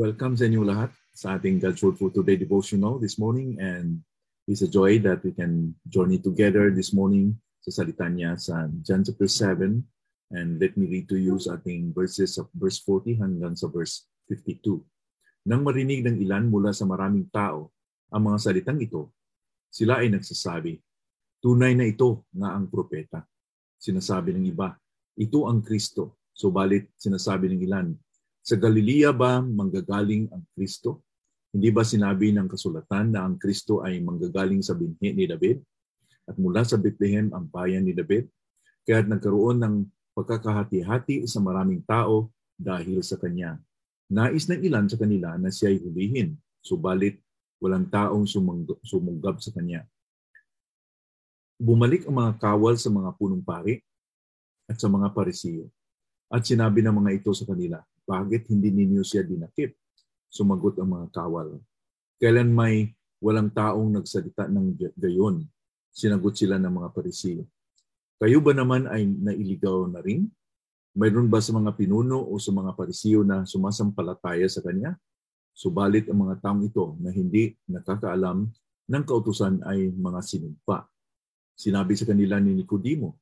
Welcome sa inyo lahat sa ating God's Word for Today devotional this morning. And it's a joy that we can journey together this morning sa salita niya sa John chapter 7 and let me read to you sa ating verses of verse 40 hanggang sa verse 52. Nang marinig ng ilan mula sa maraming tao ang mga salitang ito, sila ay nagsasabi, tunay na ito nga ang propeta. Sinasabi ng iba, ito ang Kristo. Subalit sinasabi ng ilan, sa Galilea ba manggagaling ang Kristo? Hindi ba sinabi ng kasulatan na ang Kristo ay manggagaling sa binhi ni David? At mula sa Bethlehem ang bayan ni David? Kaya nagkaroon ng pagkakahati-hati sa maraming tao dahil sa kanya. Nais ng ilan sa kanila na siya ay hulihin, subalit walang taong sumunggab sa kanya. Bumalik ang mga kawal sa mga punong pari at sa mga parisiyo. At sinabi ng mga ito sa kanila, bakit hindi ninyo siya dinakip? Sumagot ang mga kawal. Kailan may walang taong nagsalita ng gayon? Sinagot sila ng mga parisiyo. Kayo ba naman ay nailigaw na rin? Mayroon ba sa mga pinuno o sa mga parisiyo na sumasampalataya sa kanya? Subalit ang mga taong ito na hindi nakakaalam ng kautusan ay mga sinumpa. Sinabi sa kanila ni Nicodemo,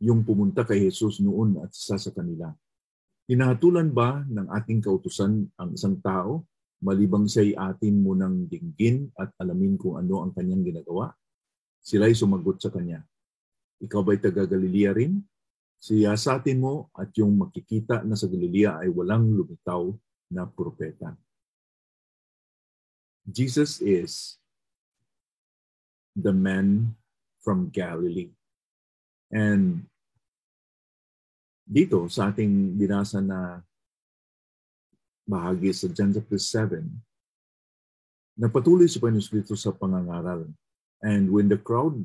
yung pumunta kay Jesus noon at isa sa kanila, Hinahatulan ba ng ating kautusan ang isang tao malibang siya'y atin munang dinggin at alamin kung ano ang kanyang ginagawa? Sila'y sumagot sa kanya. Ikaw ba'y taga Galilea rin? Siyasatin mo at yung makikita na sa Galilea ay walang lumitaw na propeta. Jesus is the man from Galilee. And dito sa ating binasa na bahagi sa John chapter 7, napatuloy si Panginoon dito sa pangangaral. And when the crowd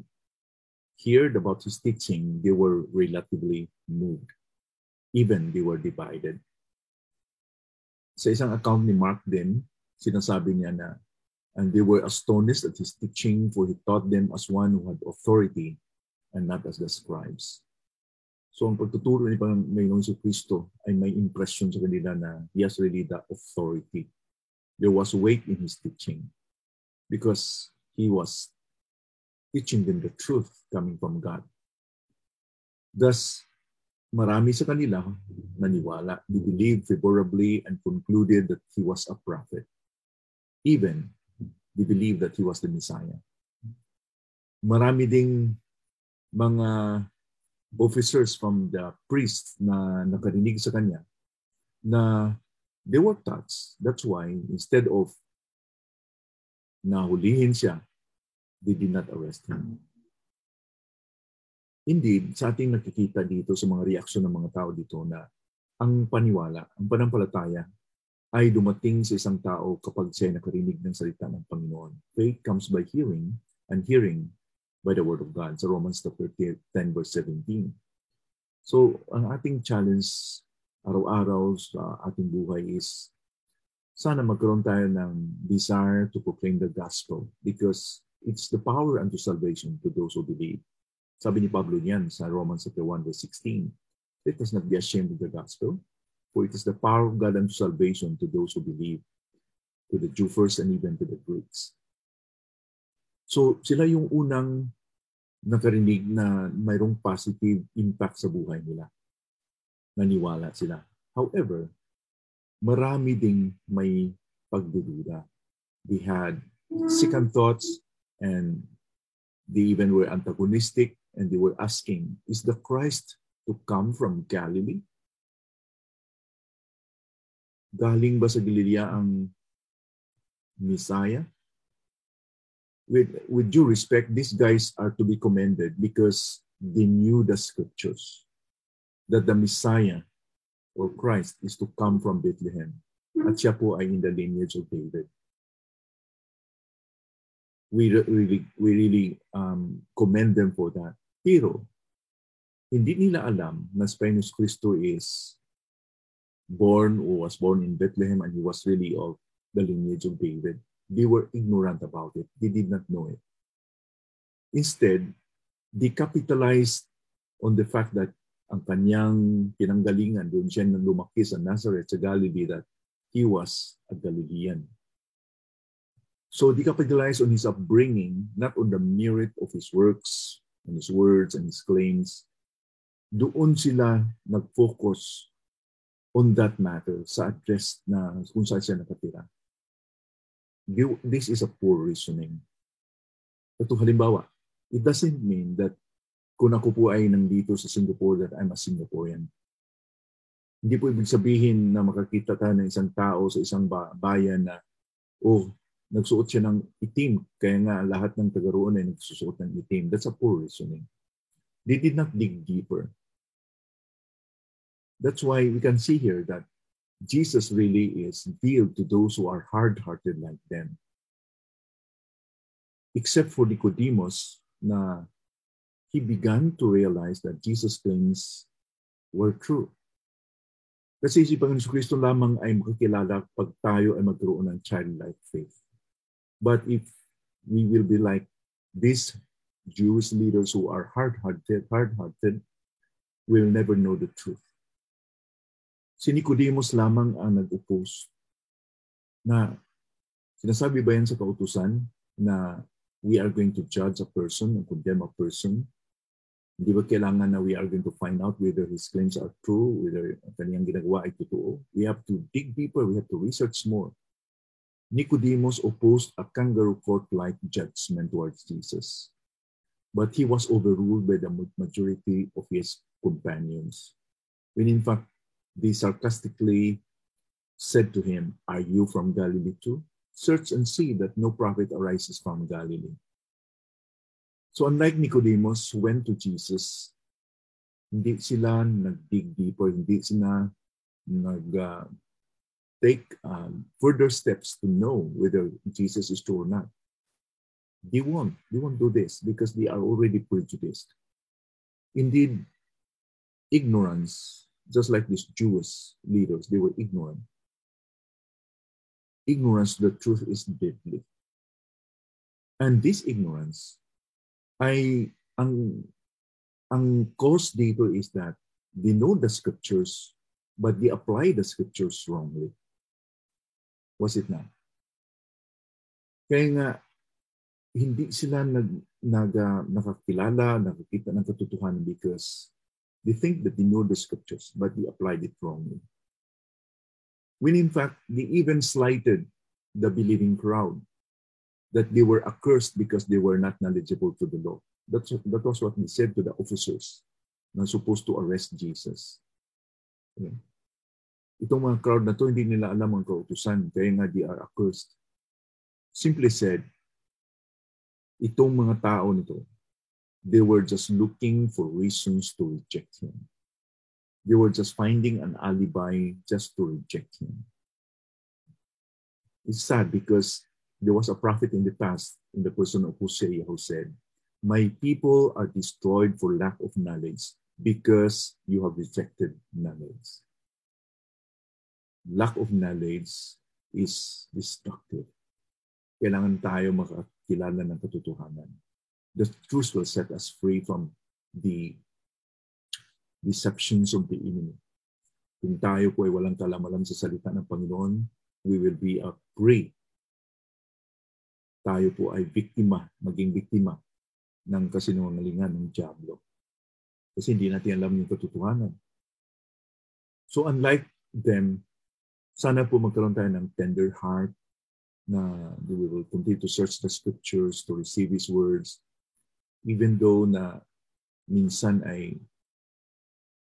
heard about his teaching, they were relatively moved. Even they were divided. Sa isang account ni Mark din, sinasabi niya na, and they were astonished at his teaching, for he taught them as one who had authority and not as the scribes. So ang pagtuturo ni Panginoon si Kristo ay may impression sa kanila na he has really the authority. There was weight in his teaching because he was teaching them the truth coming from God. Thus, marami sa kanila naniwala. They believed favorably and concluded that he was a prophet. Even, they believed that he was the Messiah. Marami ding mga officers from the priest na nakarinig sa kanya na they were touched. That's why instead of nahulihin siya, they did not arrest him. Indeed, sa ating nakikita dito sa mga reaksyon ng mga tao dito na ang paniwala, ang panampalataya ay dumating sa isang tao kapag siya nakarinig ng salita ng Panginoon. Faith comes by hearing and hearing by the Word of God sa Romans chapter 10 verse 17. So, ang ating challenge araw-araw sa ating buhay is sana magkaroon tayo ng desire to proclaim the gospel because it's the power unto salvation to those who believe. Sabi ni Pablo niyan sa Romans chapter 1 verse 16, Let us not be ashamed of the gospel, for it is the power of God unto salvation to those who believe, to the Jew first and even to the Greeks. So sila yung unang nakarinig na mayroong positive impact sa buhay nila. Naniwala sila. However, marami ding may pagdududa. They had second thoughts and they even were antagonistic and they were asking, is the Christ to come from Galilee? Galing ba sa Galilea ang Messiah? with with due respect, these guys are to be commended because they knew the scriptures that the Messiah or Christ is to come from Bethlehem. At siya po ay in the lineage of David. We really, we really um, commend them for that. Pero, hindi nila alam na Spinus Christo is born or was born in Bethlehem and he was really of the lineage of David. They were ignorant about it. They did not know it. Instead, they capitalized on the fact that ang kanyang pinanggalingan doon siya nang lumaki sa Nazareth sa Galilee that he was a Galilean. So they capitalized on his upbringing, not on the merit of his works and his words and his claims. Doon sila nag-focus on that matter sa address na kung saan siya nakatira. This is a poor reasoning. Ito halimbawa, it doesn't mean that kung ako po ay nandito sa Singapore that I'm a Singaporean. Hindi po ibig sabihin na makakita tayo ng isang tao sa isang bayan na, oh, nagsuot siya ng itim, kaya nga lahat ng taga ay nagsusuot ng itim. That's a poor reasoning. They did not dig deeper. That's why we can see here that Jesus really is deal to those who are hard-hearted like them. Except for Nicodemus na he began to realize that Jesus' claims were true. Kasi si Panginoon Kristo lamang ay makikilala pag tayo ay magkaroon ng childlike faith. But if we will be like these Jewish leaders who are hard-hearted, hard-hearted, will never know the truth. Si Nicodemus lamang ang nag-oppose na sinasabi ba yan sa kautusan na we are going to judge a person and condemn a person? Hindi ba kailangan na we are going to find out whether his claims are true, whether ang kaniyang ginagawa ay totoo? We have to dig deeper, we have to research more. Nicodemus opposed a kangaroo court-like judgment towards Jesus, but he was overruled by the majority of his companions. When in fact, they sarcastically said to him, Are you from Galilee too? Search and see that no prophet arises from Galilee. So unlike Nicodemus who went to Jesus, hindi sila nag-dig deeper, hindi sila nag uh, take um, further steps to know whether Jesus is true or not. They won't. They won't do this because they are already prejudiced. Indeed, ignorance, just like these Jewish leaders, they were ignorant. Ignorance, the truth is deadly. And this ignorance ay ang ang cause dito is that they know the scriptures but they apply the scriptures wrongly. Was it not? Kaya nga, hindi sila nag, nag, uh, nakakilala, nakakita ng katotohanan because they think that they know the scriptures, but they applied it wrongly. When in fact, they even slighted the believing crowd that they were accursed because they were not knowledgeable to the law. That's, that was what they said to the officers na supposed to arrest Jesus. Okay. Itong mga crowd na to, hindi nila alam ang kautusan, kaya nga they are accursed. Simply said, itong mga tao nito, they were just looking for reasons to reject him. They were just finding an alibi just to reject him. It's sad because there was a prophet in the past, in the person of Hosea, who said, My people are destroyed for lack of knowledge because you have rejected knowledge lack of knowledge is destructive. Kailangan tayo makakilala ng katotohanan. The truth will set us free from the deceptions of the enemy. Kung tayo po ay walang kalamalan sa salita ng Panginoon, we will be a prey. Tayo po ay biktima, maging biktima ng kasinungalingan ng Diablo. Kasi hindi natin alam yung katotohanan. So unlike them, sana po magkaroon tayo ng tender heart na we will continue to search the scriptures to receive His words even though na minsan ay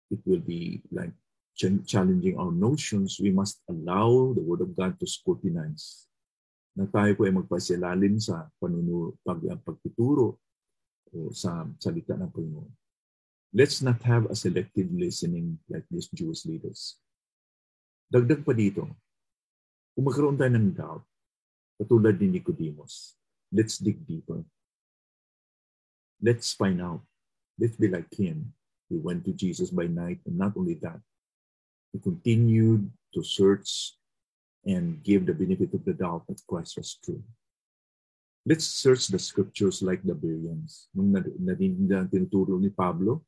it will be like challenging our notions, we must allow the Word of God to scrutinize. Na tayo po ay magpasilalim sa panunuro, pag, pagtuturo o sa salita ng Panginoon. Let's not have a selective listening like these Jewish leaders. Dagdag pa dito, kung magkaroon tayo ng doubt, katulad ni Nicodemus, let's dig deeper. Let's find out. Let's be like him. They went to Jesus by night, and not only that, they continued to search and give the benefit of the doubt that Christ was true. Let's search the scriptures like the Bereans. Nung narinig na tinuturo ni Pablo,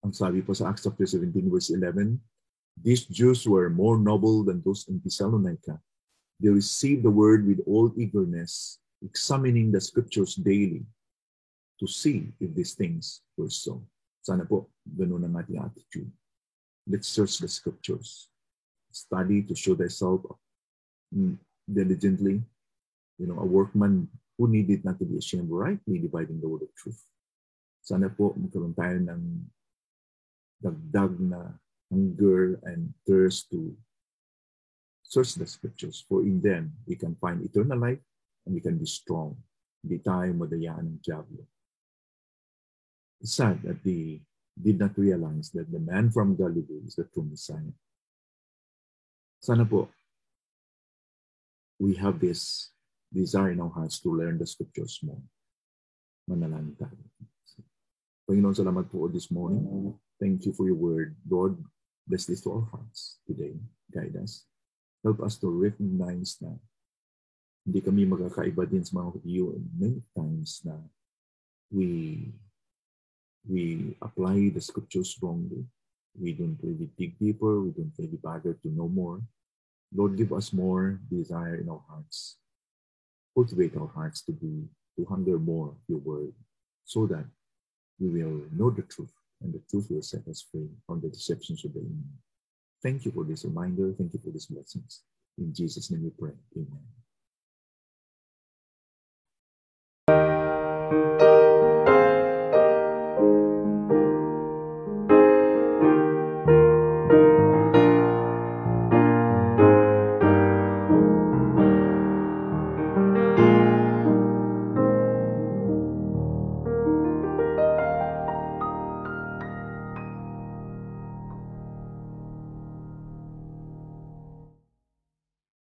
ang sabi po sa Acts chapter 17 verse 11, These Jews were more noble than those in Thessalonica. They received the word with all eagerness, examining the scriptures daily to see if these things were so. Sana po, ganun ang ating attitude. Let's search the scriptures. Study to show thyself mm, diligently you know, a workman who needed not to be ashamed, rightly dividing the word of truth. Sana po magkaroon tayo ng dagdag na hunger and thirst to search the scriptures. For in them, we can find eternal life and we can be strong. Hindi tayo madayaan ng Diablo. It's sad that they did not realize that the man from Galilee is the true Messiah. Sana po, we have this desire in our hearts to learn the scriptures more. Manalangin tayo. Panginoon, salamat po this morning. Thank you for your word. Lord, bless this to our hearts today. Guide us. Help us to recognize na hindi kami magkakaiba din sa mga iyo many times na we we apply the scriptures wrongly. We don't really dig deeper. We don't really bother to know more. Lord, give us more desire in our hearts cultivate our hearts to be to hunger more your word so that we will know the truth and the truth will set us free from the deceptions of the enemy. Thank you for this reminder. Thank you for these blessings. In Jesus' name we pray. Amen.